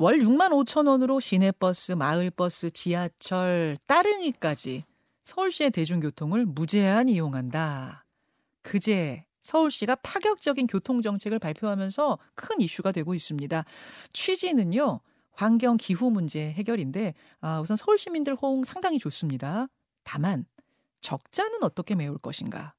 월 6만 5천 원으로 시내버스, 마을버스, 지하철, 따릉이까지 서울시의 대중교통을 무제한 이용한다. 그제 서울시가 파격적인 교통정책을 발표하면서 큰 이슈가 되고 있습니다. 취지는요, 환경 기후 문제 해결인데, 아, 우선 서울 시민들 호응 상당히 좋습니다. 다만, 적자는 어떻게 메울 것인가?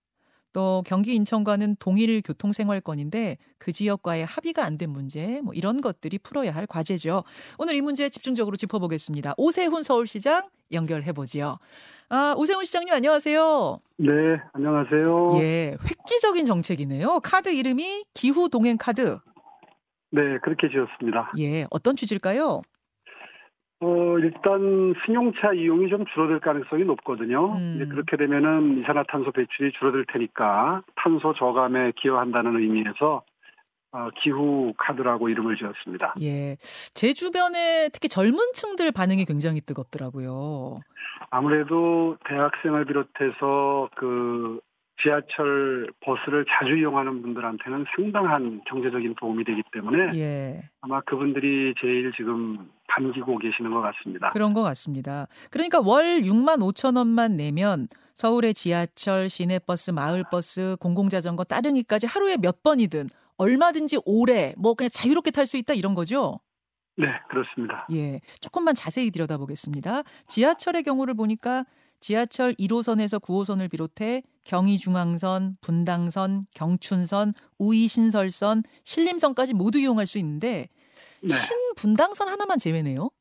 또 경기 인천과는 동일 교통생활권인데 그 지역과의 합의가 안 된 문제 뭐 이런 것들이 풀어야 할 과제죠. 오늘 이 문제 집중적으로 짚어보겠습니다. 오세훈 서울시장 연결해 보지요. 아, 오세훈 시장님 안녕하세요. 네, 안녕하세요. 예, 획기적인 정책이네요. 카드 이름이 기후 동행 카드. 네, 그렇게 지었습니다. 예, 어떤 취지일까요? 어, 일단 승용차 이용이 좀 줄어들 가능성이 높거든요. 음. 이제 그렇게 되면은 이산화탄소 배출이 줄어들 테니까 탄소 저감에 기여한다는 의미에서 어, 기후 카드라고 이름을 지었습니다. 예, 제 주변에 특히 젊은 층들 반응이 굉장히 뜨겁더라고요. 아무래도 대학생을 비롯해서 그 지하철 버스를 자주 이용하는 분들한테는 상당한 경제적인 도움이 되기 때문에 예. 아마 그분들이 제일 지금 반기고 계시는 것 같습니다. 그런 것 같습니다. 그러니까 월 6만 5천 원만 내면 서울의 지하철, 시내버스, 마을버스, 공공자전거, 따릉이까지 하루에 몇 번이든 얼마든지 오래 뭐 그냥 자유롭게 탈 수 있다 이런 거죠. 네, 그렇습니다. 예, 조금만 자세히 들여다보겠습니다. 지하철의 경우를 보니까 지하철 1호선에서 9호선을 비롯해 경의중앙선, 분당선, 경춘선, 우이신설선, 신림선까지 모두 이용할 수 있는데 네, 신분당선 하나만 제외네요.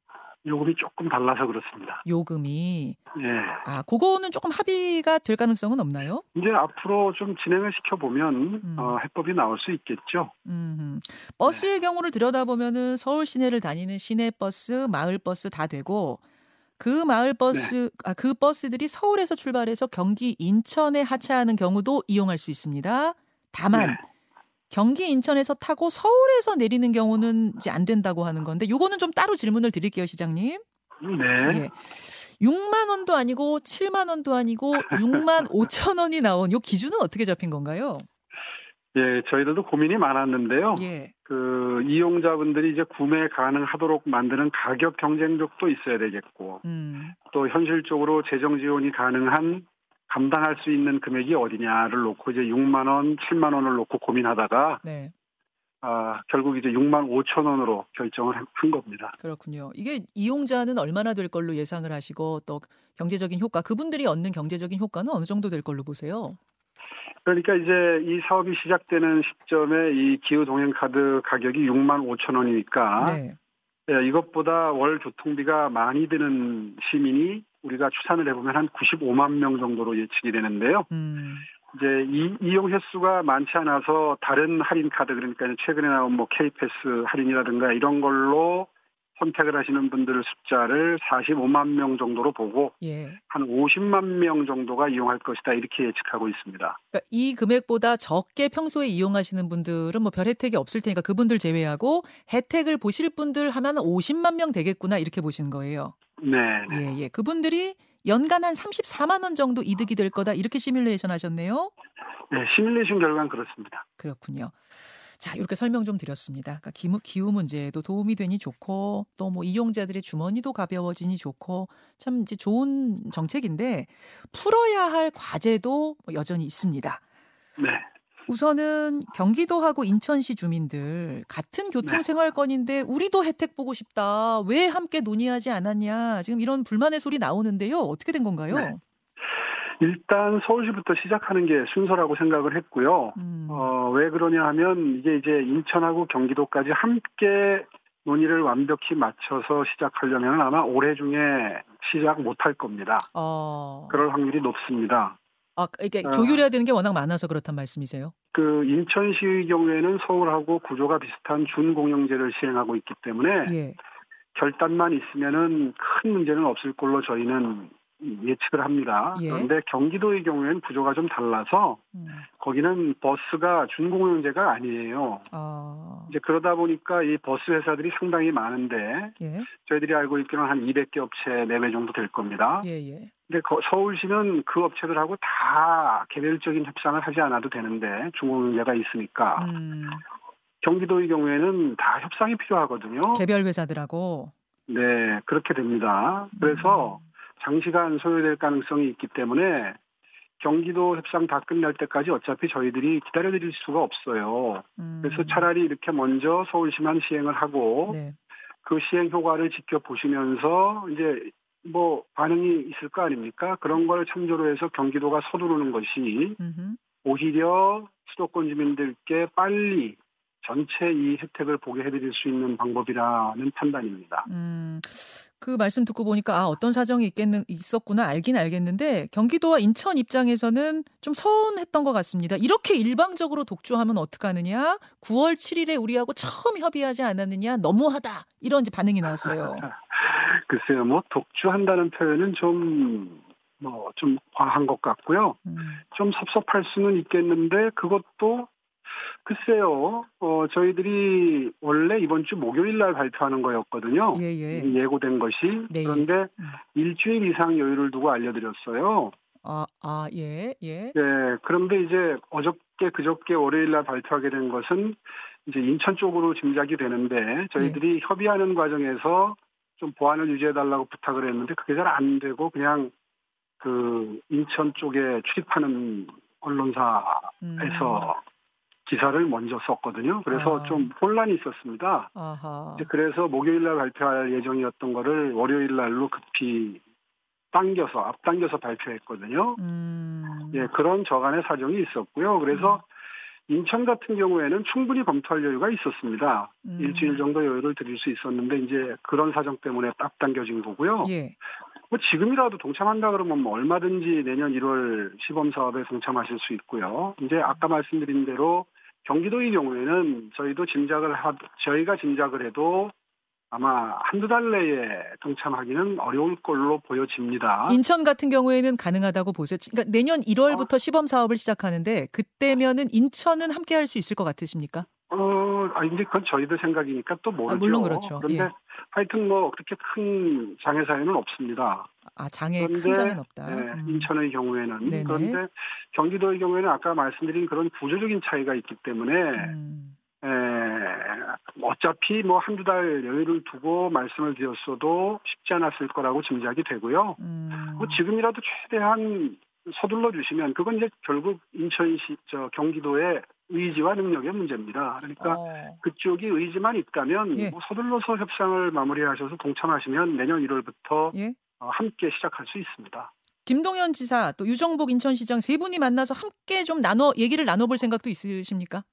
요금이 조금 달라서 그렇습니다. 요금이 예. 아 그거는 조금 합의가 될 가능성은 없나요? 이제 앞으로 좀 진행을 시켜보면 음. 어, 해법이 나올 수 있겠죠. 음, 버스의 경우를 들여다보면은 서울 시내를 다니는 시내 버스, 마을 버스 다 되고 그 마을 버스, 아, 그 버스들이 서울에서 출발해서 경기 인천에 하차하는 경우도 이용할 수 있습니다. 다만 네. 경기 인천에서 타고 서울에서 내리는 경우는 이제 안 된다고 하는 건데 요거는 좀 따로 질문을 드릴게요, 시장님. 네. 예. 6만 원도 아니고 7만 원도 아니고 6만 5천 원이 나온 요 기준은 어떻게 잡힌 건가요? 예, 저희들도 고민이 많았는데요. 예. 그 이용자분들이 이제 구매 가능하도록 만드는 가격 경쟁력도 있어야 되겠고 음. 또 현실적으로 재정 지원이 가능한 감당할 수 있는 금액이 어디냐를 놓고 이제 6만 원, 7만 원을 놓고 고민하다가 네. 아, 결국 이제 6만 5천 원으로 결정을 한- 한 겁니다. 그렇군요. 이게 이용자는 얼마나 될 걸로 예상을 하시고 또 경제적인 효과, 그분들이 얻는 경제적인 효과는 어느 정도 될 걸로 보세요? 그러니까 이제 이 사업이 시작되는 시점에 이 기후 동행 카드 가격이 6만 5천 원이니까 네. 예, 이것보다 월 교통비가 많이 드는 시민이 우리가 추산을 해보면 한 95만 명 정도로 예측이 되는데요. 음. 이제 이, 이용 횟수가 많지 않아서 다른 할인 카드 그러니까 최근에 나온 뭐 K패스 할인이라든가 이런 걸로 선택을 하시는 분들 숫자를 45만 명 정도로 보고 예. 한 50만 명 정도가 이용할 것이다 이렇게 예측하고 있습니다. 그러니까 이 금액보다 적게 평소에 이용하시는 분들은 뭐 별 혜택이 없을 테니까 그분들 제외하고 혜택을 보실 분들 하면 50만 명 되겠구나 이렇게 보시는 거예요. 네. 예, 예. 그분들이 연간 한 34만 원 정도 이득이 될 거다 이렇게 시뮬레이션 하셨네요. 네, 시뮬레이션 결과는 그렇습니다. 그렇군요. 자, 이렇게 설명 좀 드렸습니다. 그러니까 기후, 기후 문제에도 도움이 되니 좋고 또 뭐 이용자들의 주머니도 가벼워지니 좋고 참 이제 좋은 정책인데 풀어야 할 과제도 뭐 여전히 있습니다. 네. 우선은 경기도하고 인천시 주민들 같은 교통생활권인데 우리도 혜택 보고 싶다. 왜 함께 논의하지 않았냐. 지금 이런 불만의 소리 나오는데요. 어떻게 된 건가요? 네. 일단 서울시부터 시작하는 게 순서라고 생각을 했고요. 음, 어, 왜 그러냐 하면 이게 이제 인천하고 경기도까지 함께 논의를 완벽히 맞춰서 시작하려면 아마 올해 중에 시작 못할 겁니다. 어, 그럴 확률이 높습니다. 아, 이게 어. 조율해야 되는 게 워낙 많아서 그렇단 말씀이세요? 그 인천시의 경우에는 서울하고 구조가 비슷한 준공영제를 시행하고 있기 때문에 예. 결단만 있으면은 큰 문제는 없을 걸로 저희는 예측을 합니다. 예. 그런데 경기도의 경우에는 구조가 좀 달라서 음, 거기는 버스가 준공영제가 아니에요. 아, 이제 그러다 보니까 이 버스 회사들이 상당히 많은데 예, 저희들이 알고 있기로는 한 200개 업체 내외 정도 될 겁니다. 예, 예. 근데 거- 서울시는 그 업체들하고 다 개별적인 협상을 하지 않아도 되는데 중공영제가 있으니까 음, 경기도의 경우에는 다 협상이 필요하거든요. 개별 회사들하고. 네, 그렇게 됩니다. 그래서 음. 장시간 소요될 가능성이 있기 때문에 경기도 협상 다 끝날 때까지 어차피 저희들이 기다려드릴 수가 없어요. 음. 그래서 차라리 이렇게 먼저 서울시만 시행을 하고 네. 그 시행 효과를 지켜보시면서 이제 뭐 반응이 있을 거 아닙니까? 그런 걸 참조로 해서 경기도가 서두르는 것이 음흠. 오히려 수도권 주민들께 빨리 전체 이 혜택을 보게 해드릴 수 있는 방법이라는 판단입니다. 음, 그 말씀 듣고 보니까 아, 어떤 사정이 있겠는, 있었구나 알긴 알겠는데 경기도와 인천 입장에서는 좀 서운했던 것 같습니다. 이렇게 일방적으로 독주하면 어떡하느냐? 9월 7일에 우리하고 처음 협의하지 않았느냐? 너무하다. 이런 이제 반응이 나왔어요. 글쎄요, 뭐 독주한다는 표현은 좀 뭐좀 과한 것 같고요. 음, 좀 섭섭할 수는 있겠는데 그것도 글쎄요, 어, 저희들이 원래 이번 주 목요일 날 발표하는 거였거든요. 예, 예. 예고된 것이. 네, 예. 그런데 음. 일주일 이상 여유를 두고 알려드렸어요. 아, 아, 예, 예. 네, 그런데 이제 어저께 그저께 월요일 날 발표하게 된 것은 이제 인천 쪽으로 짐작이 되는데 저희들이 예. 협의하는 과정에서 좀 보안을 유지해달라고 부탁을 했는데 그게 잘 안 되고 그냥 그 인천 쪽에 출입하는 언론사에서 음. 기사를 먼저 썼거든요. 그래서 아. 좀 혼란이 있었습니다. 아하. 그래서 목요일 날 발표할 예정이었던 거를 월요일 날로 급히 당겨서 앞당겨서 발표했거든요. 음. 예, 그런 저간의 사정이 있었고요. 그래서 인천 같은 경우에는 충분히 검토할 여유가 있었습니다. 음. 일주일 정도 여유를 드릴 수 있었는데 이제 그런 사정 때문에 딱 당겨진 거고요. 예. 뭐 지금이라도 동참한다 그러면 뭐 얼마든지 내년 1월 시범 사업에 동참하실 수 있고요. 이제 아까 말씀드린 대로 경기도의 경우에는 저희도 짐작을 하 저희가 짐작을 해도 아마 한두 달 내에 동참하기는 어려울 걸로 보여집니다. 인천 같은 경우에는 가능하다고 보세요. 그러니까 내년 1월부터 시범 사업을 시작하는데 그때면은 인천은 함께 할 수 있을 것 같으십니까? 어, 아, 이제 그건 저희들 생각이니까 또 모르죠. 아, 물론 그렇죠. 그런데 예. 하여튼 뭐 그렇게 큰 장애 사유는 없습니다. 아, 장애 큰 장애는 없다. 예, 음. 인천의 경우에는 네네. 그런데 경기도의 경우에는 아까 말씀드린 그런 구조적인 차이가 있기 때문에 음. 에, 어차피 뭐 한두 달 여유를 두고 말씀을 드렸어도 쉽지 않았을 거라고 짐작이 되고요. 음. 뭐 지금이라도 최대한 서둘러 주시면 그건 이제 결국 인천시 저 경기도의 의지와 능력의 문제입니다. 그러니까 어. 그쪽이 의지만 있다면 예. 뭐 서둘러서 협상을 마무리하셔서 동참하시면 내년 1월부터 예. 어, 함께 시작할 수 있습니다. 김동연 지사 또 유정복 인천시장 세 분이 만나서 함께 좀 나눠 얘기를 나눠볼 생각도 있으십니까?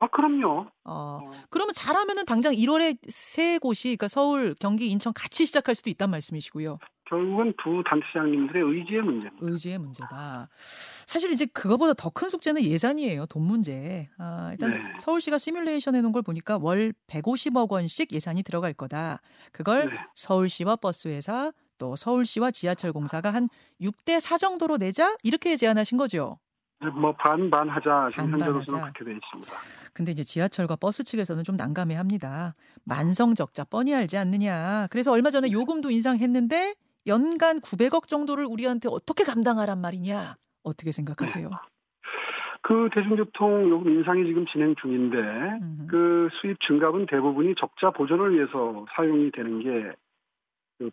아 그럼요. 어. 어, 그러면 잘하면은 당장 1월에 세 곳이 그러니까 서울, 경기, 인천 같이 시작할 수도 있단 말씀이시고요. 결국은 두 단체장님들의 의지의 문제입니다. 의지의 문제다. 사실 이제 그거보다 더 큰 숙제는 예산이에요. 돈 문제. 아, 일단 네. 서울시가 시뮬레이션 해놓은 걸 보니까 월 150억 원씩 예산이 들어갈 거다. 그걸 네. 서울시와 버스회사 또 서울시와 지하철공사가 한 6대 4 정도로 내자 이렇게 제안하신 거죠. 뭐 반반 하자 지금 현재로서는. 그렇게 돼 있습니다. 근데 이제 지하철과 버스 측에서는 좀 난감해합니다. 만성 적자 뻔히 알지 않느냐. 그래서 얼마 전에 요금도 인상했는데 연간 900억 정도를 우리한테 어떻게 감당하란 말이냐. 어떻게 생각하세요? 그 대중교통 요금 인상이 지금 진행 중인데 음. 그 수입 증가분 대부분이 적자 보전을 위해서 사용이 되는 게그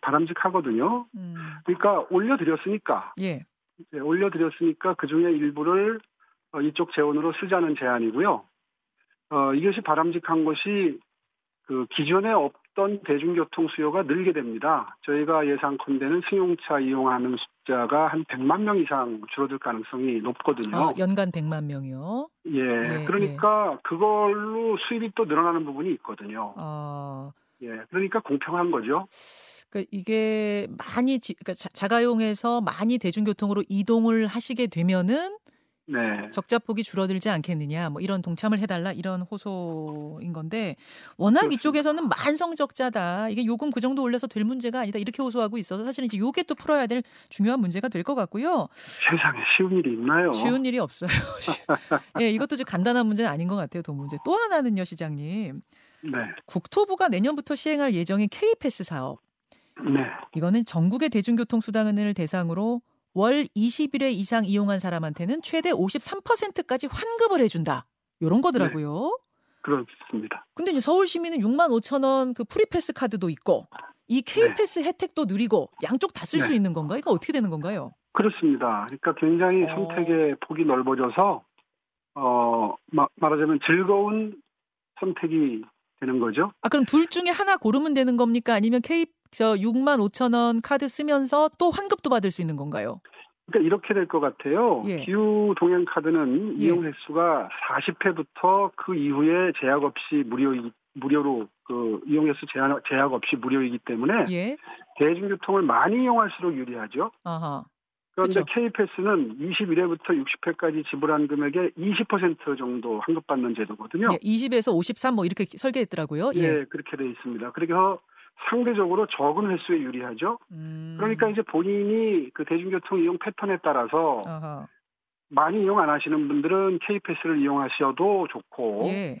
바람직하거든요. 음. 그러니까 올려드렸으니까 예. 이제 올려드렸으니까 그 중에 일부를 어, 이쪽 재원으로 쓰자는 제안이고요. 어, 이것이 바람직한 것이 그 기존에 없던 대중교통 수요가 늘게 됩니다. 저희가 예상컨대는 승용차 이용하는 숫자가 한 100만 명 이상 줄어들 가능성이 높거든요. 아, 연간 100만 명이요. 예, 예, 그러니까 그걸로 수입이 또 늘어나는 부분이 있거든요. 아, 예, 그러니까 공평한 거죠. 그러니까 이게 많이 지, 그러니까 자, 자가용해서 많이 대중교통으로 이동을 하시게 되면은 네. 적자폭이 줄어들지 않겠느냐, 뭐 이런 동참을 해달라 이런 호소인 건데 워낙 그렇습니다. 이쪽에서는 만성 적자다. 이게 요금 그 정도 올려서 될 문제가 아니다 이렇게 호소하고 있어서 사실은 이제 요게 또 풀어야 될 중요한 문제가 될 것 같고요. 세상에 쉬운 일이 있나요? 쉬운 일이 없어요. 예, 이것도 이제 간단한 문제는 아닌 것 같아요. 돈 문제. 또 하나는요, 시장님. 네, 국토부가 내년부터 시행할 예정인 K패스 사업. 네, 이거는 전국의 대중교통 수단을 대상으로 월 20일에 이상 이용한 사람한테는 최대 53%까지 환급을 해준다. 요런 거더라고요. 그렇습니다. 근데 이제 서울 시민은 6만 5천 원 그 프리패스 카드도 있고 이 K패스 네. 혜택도 누리고 양쪽 다 쓸수 네. 있는 건가요? 이거 어떻게 되는 건가요? 그렇습니다. 그러니까 굉장히 어... 선택의 폭이 넓어져서 어 마, 말하자면 즐거운 선택이 되는 거죠. 아 그럼 둘 중에 하나 고르면 되는 겁니까? 아니면 K 저 6만 5천 원 카드 쓰면서 또 환급도 받을 수 있는 건가요? 그러니까 이렇게 될 것 같아요. 예. 기후 동행 카드는 예. 이용 횟수가 40회부터 그 이후에 제약 없이 무료 무료로 그 이용 횟수 제한 제약 없이 무료이기 때문에 예. 대중교통을 많이 이용할수록 유리하죠. 아하. 그런데. K패스는 21회부터 60회까지 지불한 금액의 20% 정도 환급받는 제도거든요. 예, 20에서 53 뭐 이렇게 설계했더라고요. 예, 예 그렇게 돼 있습니다. 그래서 상대적으로 적은 횟수에 유리하죠. 음. 그러니까 이제 본인이 그 대중교통 이용 패턴에 따라서 아하. 많이 이용 안 하시는 분들은 K패스를 이용하셔도 좋고, 예.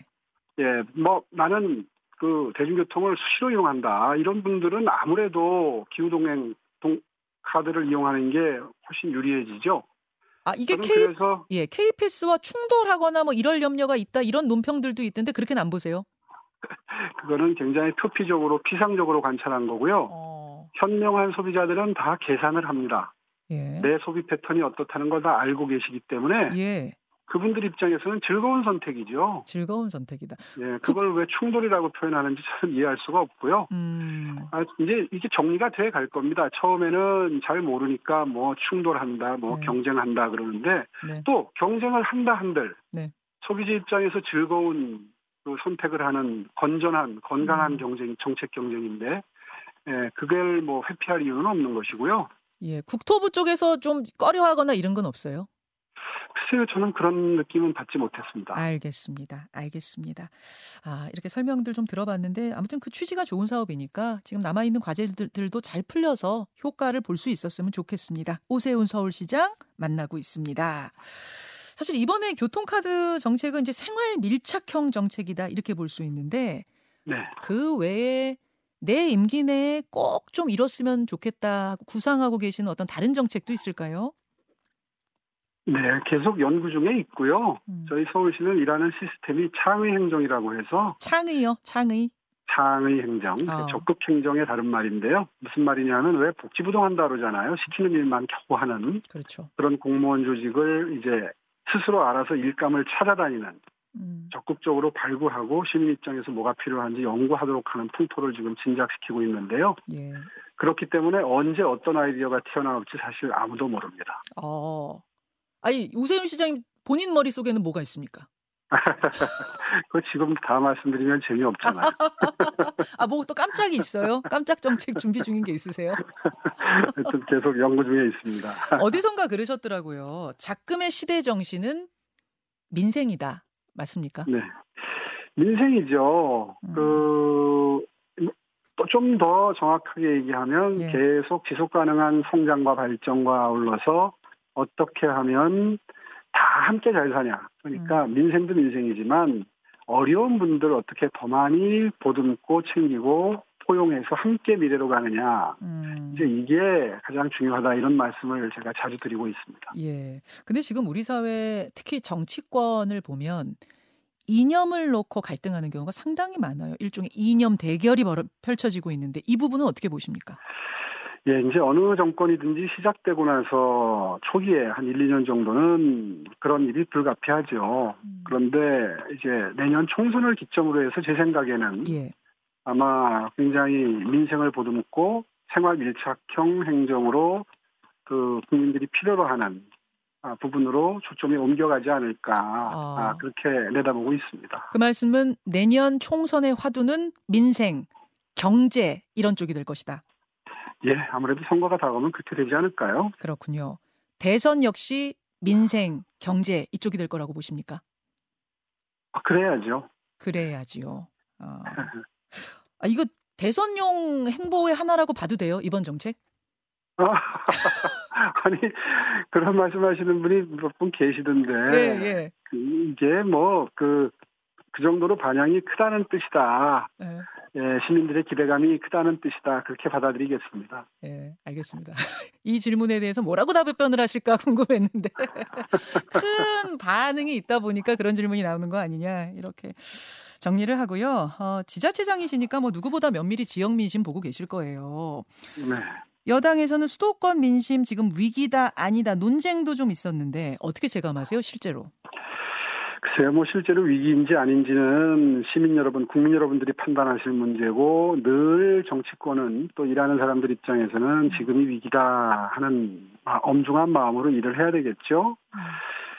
예, 뭐 나는 그 대중교통을 수시로 이용한다 이런 분들은 아무래도 기후동행 동, 카드를 이용하는 게 훨씬 유리해지죠. 아 이게 K 그래서 예 K패스와 충돌하거나 뭐 이럴 염려가 있다 이런 논평들도 있던데 그렇게는 안 보세요? 그거는 굉장히 표피적으로 피상적으로 관찰한 거고요. 어. 현명한 소비자들은 다 계산을 합니다. 예. 내 소비 패턴이 어떻다는 걸 다 알고 계시기 때문에 예. 그분들 입장에서는 즐거운 선택이죠. 즐거운 선택이다. 예, 그걸 그... 왜 충돌이라고 표현하는지 저는 이해할 수가 없고요. 음... 아, 이제 이게 정리가 돼 갈 겁니다. 처음에는 잘 모르니까 뭐 충돌한다, 뭐 네. 경쟁한다 그러는데 네. 또 경쟁을 한다 한들 네. 소비자 입장에서 즐거운 그 선택을 하는 건전한 건강한 음. 경쟁 정책 경쟁인데 예, 그걸 뭐 회피할 이유는 없는 것이고요. 예, 국토부 쪽에서 좀 꺼려하거나 이런 건 없어요? 글쎄요, 저는 그런 느낌은 받지 못했습니다. 알겠습니다. 알겠습니다. 아, 이렇게 설명들 좀 들어봤는데 아무튼 그 취지가 좋은 사업이니까 지금 남아있는 과제들도 잘 풀려서 효과를 볼 수 있었으면 좋겠습니다. 오세훈 서울시장 만나고 있습니다. 사실 이번에 교통카드 정책은 이제 생활 밀착형 정책이다 이렇게 볼 수 있는데 네. 그 외에 내 임기 내에 꼭 좀 이뤘으면 좋겠다 구상하고 계시는 어떤 다른 정책도 있을까요? 네, 계속 연구 중에 있고요. 음. 저희 서울시는 일하는 시스템이 창의 행정이라고 해서 창의요, 창의. 창의 행정, 어. 적극 행정의 다른 말인데요. 무슨 말이냐면 왜 복지부동한다 그러잖아요. 시키는 일만 겨우 하는 그렇죠. 그런 공무원 조직을 이제 스스로 알아서 일감을 찾아다니는 음. 적극적으로 발굴하고 시민 입장에서 뭐가 필요한지 연구하도록 하는 풍토를 지금 진작시키고 있는데요. 예. 그렇기 때문에 언제 어떤 아이디어가 튀어나올지 사실 아무도 모릅니다. 어. 아니 우세윤 시장님 본인 머릿속에는 뭐가 있습니까? 그 지금 다 말씀드리면 재미없잖아요. 아, 뭐 또 깜짝이 있어요? 깜짝 정책 준비 중인 게 있으세요? 하여튼 계속 연구 중에 있습니다. 어디선가 그러셨더라고요. 작금의 시대 정신은 민생이다. 맞습니까? 네. 민생이죠. 음. 그, 좀더 정확하게 얘기하면 네. 계속 지속 가능한 성장과 발전과 아울러서 어떻게 하면 다 함께 잘 사냐. 그러니까 음. 민생도 민생이지만 어려운 분들 어떻게 더 많이 보듬고 챙기고 포용해서 함께 미래로 가느냐. 음. 이제 이게 가장 중요하다 이런 말씀을 제가 자주 드리고 있습니다. 예. 근데 지금 우리 사회 특히 정치권을 보면 이념을 놓고 갈등하는 경우가 상당히 많아요. 일종의 이념 대결이 펼쳐지고 있는데 이 부분은 어떻게 보십니까? 예, 이제 어느 정권이든지 시작되고 나서 초기에 한 1, 2년 정도는 그런 일이 불가피하죠. 음. 그런데 이제 내년 총선을 기점으로 해서 제 생각에는 예. 아마 굉장히 민생을 보듬고 생활 밀착형 행정으로 그 국민들이 필요로 하는 아, 부분으로 초점이 옮겨가지 않을까 아. 아, 그렇게 내다보고 있습니다. 그 말씀은 내년 총선의 화두는 민생, 경제 이런 쪽이 될 것이다. 예, 아무래도 선거가 다가오면 그렇게 되지 않을까요? 그렇군요. 대선 역시 민생, 경제 이쪽이 될 거라고 보십니까? 아, 그래야죠. 그래야지요. 아. 아, 이거 대선용 행보의 하나라고 봐도 돼요, 이번 정책? 아, 아니, 그런 말씀하시는 분이 몇 분 계시던데. 예, 예. 그, 이게 뭐, 그, 그 정도로 반향이 크다는 뜻이다. 네. 예, 시민들의 기대감이 크다는 뜻이다. 그렇게 받아들이겠습니다. 예, 알겠습니다. 이 질문에 대해서 뭐라고 답변을 하실까 궁금했는데 큰 반응이 있다 보니까 그런 질문이 나오는 거 아니냐 이렇게 정리를 하고요. 어, 지자체장이시니까 뭐 누구보다 면밀히 지역 민심 보고 계실 거예요. 네. 여당에서는 수도권 민심 지금 위기다 아니다 논쟁도 좀 있었는데 어떻게 체감하세요 실제로? 글쎄요, 뭐 실제로 위기인지 아닌지는 시민 여러분, 국민 여러분들이 판단하실 문제고 늘 정치권은 또 일하는 사람들 입장에서는 지금이 위기다 하는 엄중한 마음으로 일을 해야 되겠죠.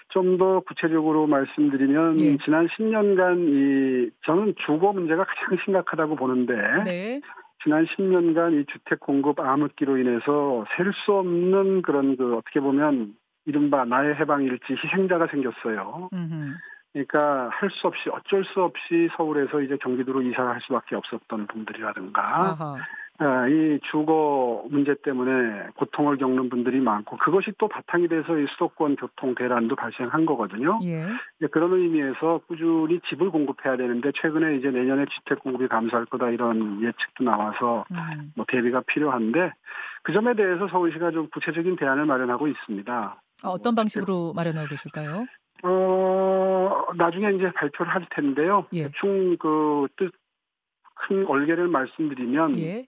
좀 더 구체적으로 말씀드리면 예. 지난 10년간 이 저는 주거 문제가 가장 심각하다고 보는데 네. 지난 10년간 이 주택 공급 암흑기로 인해서 셀 수 없는 그런 그 어떻게 보면 이른바 나의 해방일지 희생자가 생겼어요. 음흠. 그러니까 할 수 없이 어쩔 수 없이 서울에서 이제 경기도로 이사를 할 수밖에 없었던 분들이라든가 아하. 아, 이 주거 문제 때문에 고통을 겪는 분들이 많고 그것이 또 바탕이 돼서 이 수도권 교통 대란도 발생한 거거든요. 예. 그런 의미에서 꾸준히 집을 공급해야 되는데 최근에 이제 내년에 주택 공급이 감소할 거다 이런 예측도 나와서 음. 뭐 대비가 필요한데 그 점에 대해서 서울시가 좀 구체적인 대안을 마련하고 있습니다. 아, 어떤 방식으로 마련하고 계실까요? 어, 나중에 이제 발표를 할 텐데요. 예. 대충 그 뜻, 큰 얼개를 말씀드리면 예.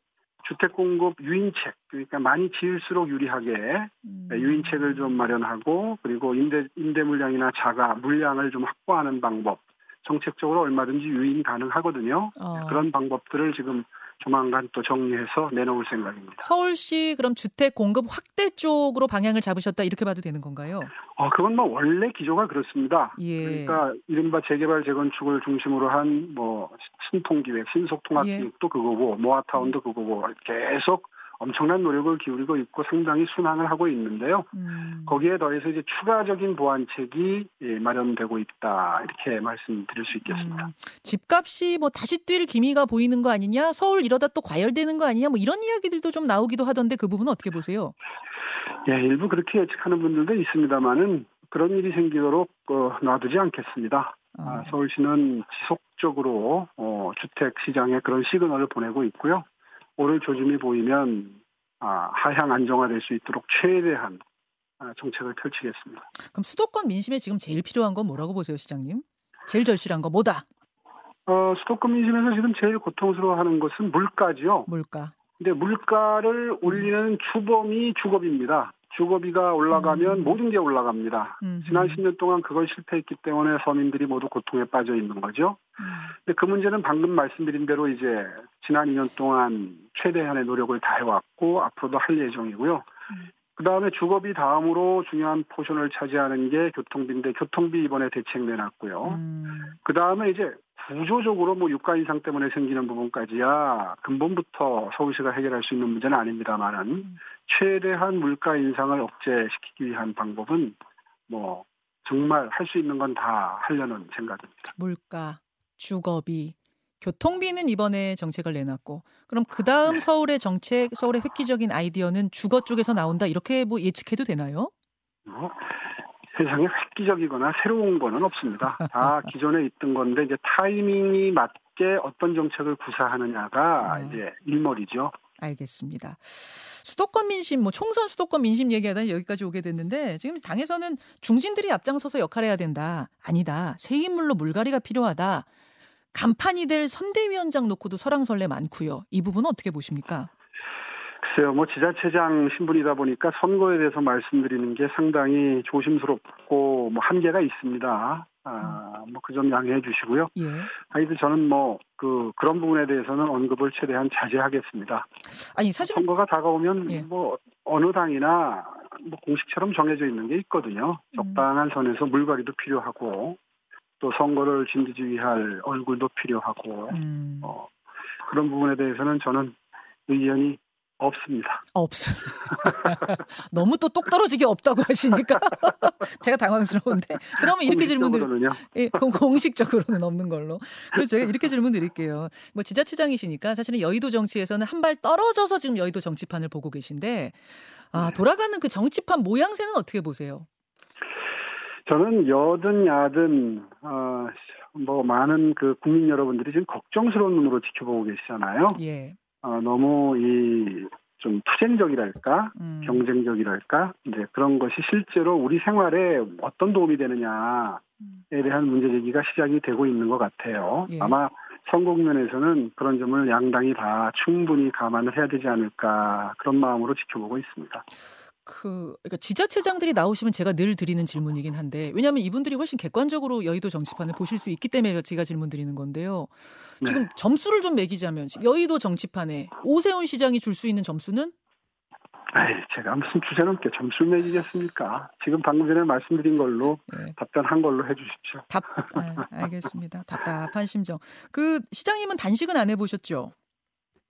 주택 공급 유인책, 그러니까 많이 지을수록 유리하게 음. 네, 유인책을 좀 마련하고 그리고 임대 임대 물량이나 자가 물량을 좀 확보하는 방법 정책적으로 얼마든지 유인 가능하거든요. 어. 그런 방법들을 지금 조만간 또 정리해서 내놓을 생각입니다. 서울시 그럼 주택 공급 확대 쪽으로 방향을 잡으셨다 이렇게 봐도 되는 건가요? 어, 그건 뭐 원래 기조가 그렇습니다. 예. 그러니까 이른바 재개발 재건축을 중심으로 한 뭐 신통기획, 신속통합기획도 그거고 모아타운도 그거고 계속 엄청난 노력을 기울이고 있고 상당히 순항을 하고 있는데요. 음. 거기에 더해서 이제 추가적인 보완책이 예, 마련되고 있다 이렇게 말씀드릴 수 있겠습니다. 음. 집값이 뭐 다시 뛸 기미가 보이는 거 아니냐? 서울 이러다 또 과열되는 거 아니냐? 뭐 이런 이야기들도 좀 나오기도 하던데 그 부분은 어떻게 보세요? 예, 일부 그렇게 예측하는 분들도 있습니다만은 그런 일이 생기도록 어, 놔두지 않겠습니다. 아, 어. 서울시는 지속적으로 어, 주택 시장에 그런 시그널을 보내고 있고요. 오늘 조짐이 보이면 아, 하향 안정화될 수 있도록 최대한 아, 정책을 펼치겠습니다. 그럼 수도권 민심에 지금 제일 필요한 건 뭐라고 보세요, 시장님? 제일 절실한 거 뭐다? 어, 수도권 민심에서 지금 제일 고통스러워하는 것은 물가지요. 물가. 근데 물가를 올리는 주범이 주거비입니다. 주거비가 올라가면 음. 모든 게 올라갑니다. 음. 지난 10년 동안 그걸 실패했기 때문에 서민들이 모두 고통에 빠져 있는 거죠. 음. 근데 그 문제는 방금 말씀드린 대로 이제 지난 2년 동안 최대한의 노력을 다해왔고 앞으로도 할 예정이고요. 음. 그 다음에 주거비 다음으로 중요한 포션을 차지하는 게 교통비인데 교통비 이번에 대책 내놨고요. 음. 그 다음에 이제 구조적으로 뭐 유가 인상 때문에 생기는 부분까지야 근본부터 서울시가 해결할 수 있는 문제는 아닙니다만은 음. 최대한 물가 인상을 억제시키기 위한 방법은 뭐 정말 할 수 있는 건 다 하려는 생각입니다. 물가, 주거비, 교통비는 이번에 정책을 내놨고 그럼 그 다음 네. 서울의 정책, 서울의 획기적인 아이디어는 주거 쪽에서 나온다 이렇게 뭐 예측해도 되나요? 뭐 세상에 획기적이거나 새로운 거는 없습니다. 다 기존에 있던 건데 이제 타이밍이 맞게 어떤 정책을 구사하느냐가 아. 이제 일머리죠. 알겠습니다. 수도권 민심, 뭐 총선 수도권 민심 얘기하다 여기까지 오게 됐는데 지금 당에서는 중진들이 앞장서서 역할해야 된다. 아니다. 새 인물로 물갈이가 필요하다. 간판이 될 선대위원장 놓고도 설왕설래 많고요. 이 부분은 어떻게 보십니까? 글쎄요, 뭐 지자체장 신분이다 보니까 선거에 대해서 말씀드리는 게 상당히 조심스럽고 뭐 한계가 있습니다. 아, 뭐 그 점 양해해 주시고요. 예. 하여튼 저는 뭐 그 그런 부분에 대해서는 언급을 최대한 자제하겠습니다. 아니 사실 선거가 다가오면 예. 뭐 어느 당이나 뭐 공식처럼 정해져 있는 게 있거든요. 음. 적당한 선에서 물갈이도 필요하고 또 선거를 진두지휘할 얼굴도 필요하고 음, 어, 그런 부분에 대해서는 저는 의견이 없습니다. 없습니다. 너무 또 똑 떨어지게 없다고 하시니까 제가 당황스러운데 그러면 이렇게 질문을 공식적으로는요. 예, 그럼 공식적으로는 없는 걸로. 그래서 제가 이렇게 질문 드릴게요. 뭐 지자체장이시니까 사실은 여의도 정치에서는 한 발 떨어져서 지금 여의도 정치판을 보고 계신데 아, 네. 돌아가는 그 정치판 모양새는 어떻게 보세요? 저는 여든 야든 어, 뭐 많은 그 국민 여러분들이 지금 걱정스러운 눈으로 지켜보고 계시잖아요. 예. 어, 너무 이 좀 투쟁적이랄까, 음. 경쟁적이랄까, 이제 그런 것이 실제로 우리 생활에 어떤 도움이 되느냐에 음. 대한 문제 제기가 시작이 되고 있는 것 같아요. 예. 아마 선국면에서는 그런 점을 양당이 다 충분히 감안을 해야 되지 않을까 그런 마음으로 지켜보고 있습니다. 그 그러니까 지자체장들이 나오시면 제가 늘 드리는 질문이긴 한데 왜냐하면 이분들이 훨씬 객관적으로 여의도 정치판을 보실 수 있기 때문에 제가 질문 드리는 건데요. 네. 지금 점수를 좀 매기자면 여의도 정치판에 오세훈 시장이 줄 수 있는 점수는 에이, 제가 무슨 주제 넘게 점수를 매기겠습니까? 지금 방금 전에 말씀드린 걸로 네. 답변한 걸로 해주십시오. 답 아, 알겠습니다. 답답한 심정. 그 시장님은 단식은 안 해보셨죠?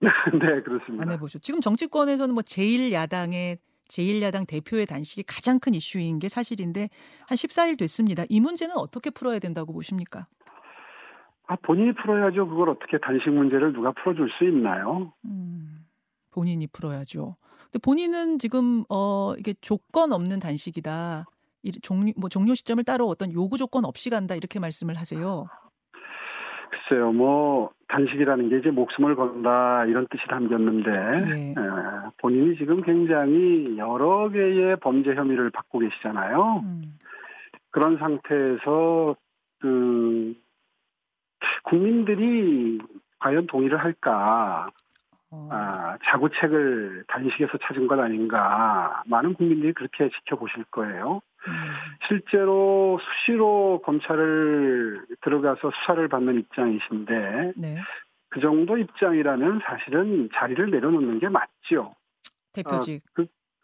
네, 안 그렇습니다. 해보셨. 지금 정치권에서는 뭐 제일 야당의 제1야당 대표의 단식이 가장 큰 이슈인 게 사실인데 한 14일 됐습니다. 이 문제는 어떻게 풀어야 된다고 보십니까? 아, 본인이 풀어야죠. 그걸 어떻게 단식 문제를 누가 풀어줄 수 있나요? 음, 본인이 풀어야죠. 근데 본인은 지금 어 이게 조건 없는 단식이다. 이 종료 뭐 종료 시점을 따로 어떤 요구 조건 없이 간다 이렇게 말씀을 하세요. 글쎄요, 뭐 단식이라는 게 이제 목숨을 건다 이런 뜻이 담겼는데 예. 에, 본인이 지금 굉장히 여러 개의 범죄 혐의를 받고 계시잖아요. 음, 그런 상태에서 그 국민들이 과연 동의를 할까? 어, 아, 자구책을 단식에서 찾은 것 아닌가? 많은 국민들이 그렇게 지켜보실 거예요. 음, 실제로 수시로 검찰을 들어가서 수사를 받는 입장이신데 네. 그 정도 입장이라면 사실은 자리를 내려놓는 게 맞죠. 대표직.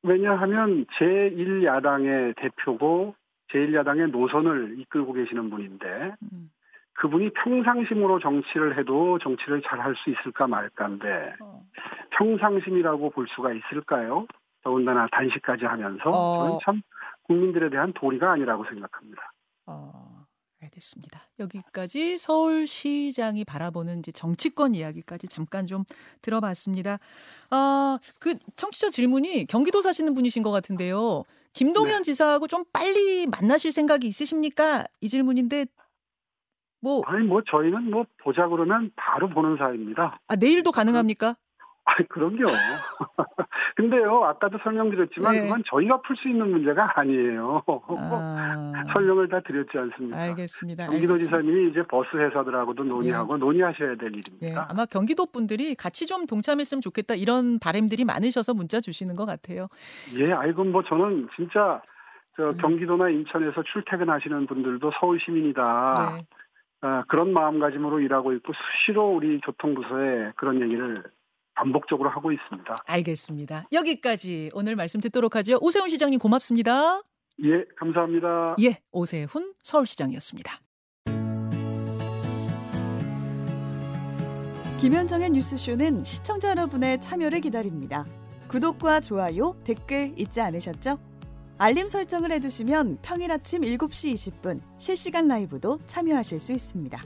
왜냐하면 제1야당의 대표고 제1야당의 노선을 이끌고 계시는 분인데 음, 그분이 평상심으로 정치를 해도 정치를 잘 할 수 있을까 말까인데 어. 평상심이라고 볼 수가 있을까요? 더군다나 단식까지 하면서 어. 저는 참 국민들에 대한 도리가 아니라고 생각합니다. 어, 알겠습니다. 여기까지 서울시장이 바라보는 이제 정치권 이야기까지 잠깐 좀 들어봤습니다. 아, 그 청취자 질문이 경기도 사시는 분이신 것 같은데요. 김동연 네. 지사하고 좀 빨리 만나실 생각이 있으십니까? 이 질문인데 뭐 아니 뭐 저희는 뭐 보자 그러면 바로 보는 사이입니다. 아, 내일도 가능합니까? 아 그럼요. 근데요 아까도 설명드렸지만 네. 그건 저희가 풀 수 있는 문제가 아니에요. 아, 설명을 다 드렸지 않습니까? 알겠습니다. 경기도 알겠습니다. 지사님이 이제 버스 회사들하고도 논의하고 논의하셔야 될 예, 일입니다. 아마 경기도 분들이 같이 좀 동참했으면 좋겠다 이런 바람들이 많으셔서 문자 주시는 것 같아요. 예, 아이고 뭐 저는 진짜 저 음. 경기도나 인천에서 출퇴근하시는 분들도 서울 시민이다. 네. 아, 그런 마음가짐으로 일하고 있고 수시로 우리 교통부서에 그런 얘기를 반복적으로 하고 있습니다. 알겠습니다. 여기까지 오늘 말씀 듣도록 하죠. 오세훈 시장님 고맙습니다. 예, 감사합니다. 예, 오세훈 서울시장이었습니다. 김현정의 뉴스쇼는 시청자 여러분의 참여를 기다립니다. 구독과 좋아요, 댓글 잊지 않으셨죠? 알림 설정을 해두시면 평일 아침 7시 20분 실시간 라이브도 참여하실 수 있습니다.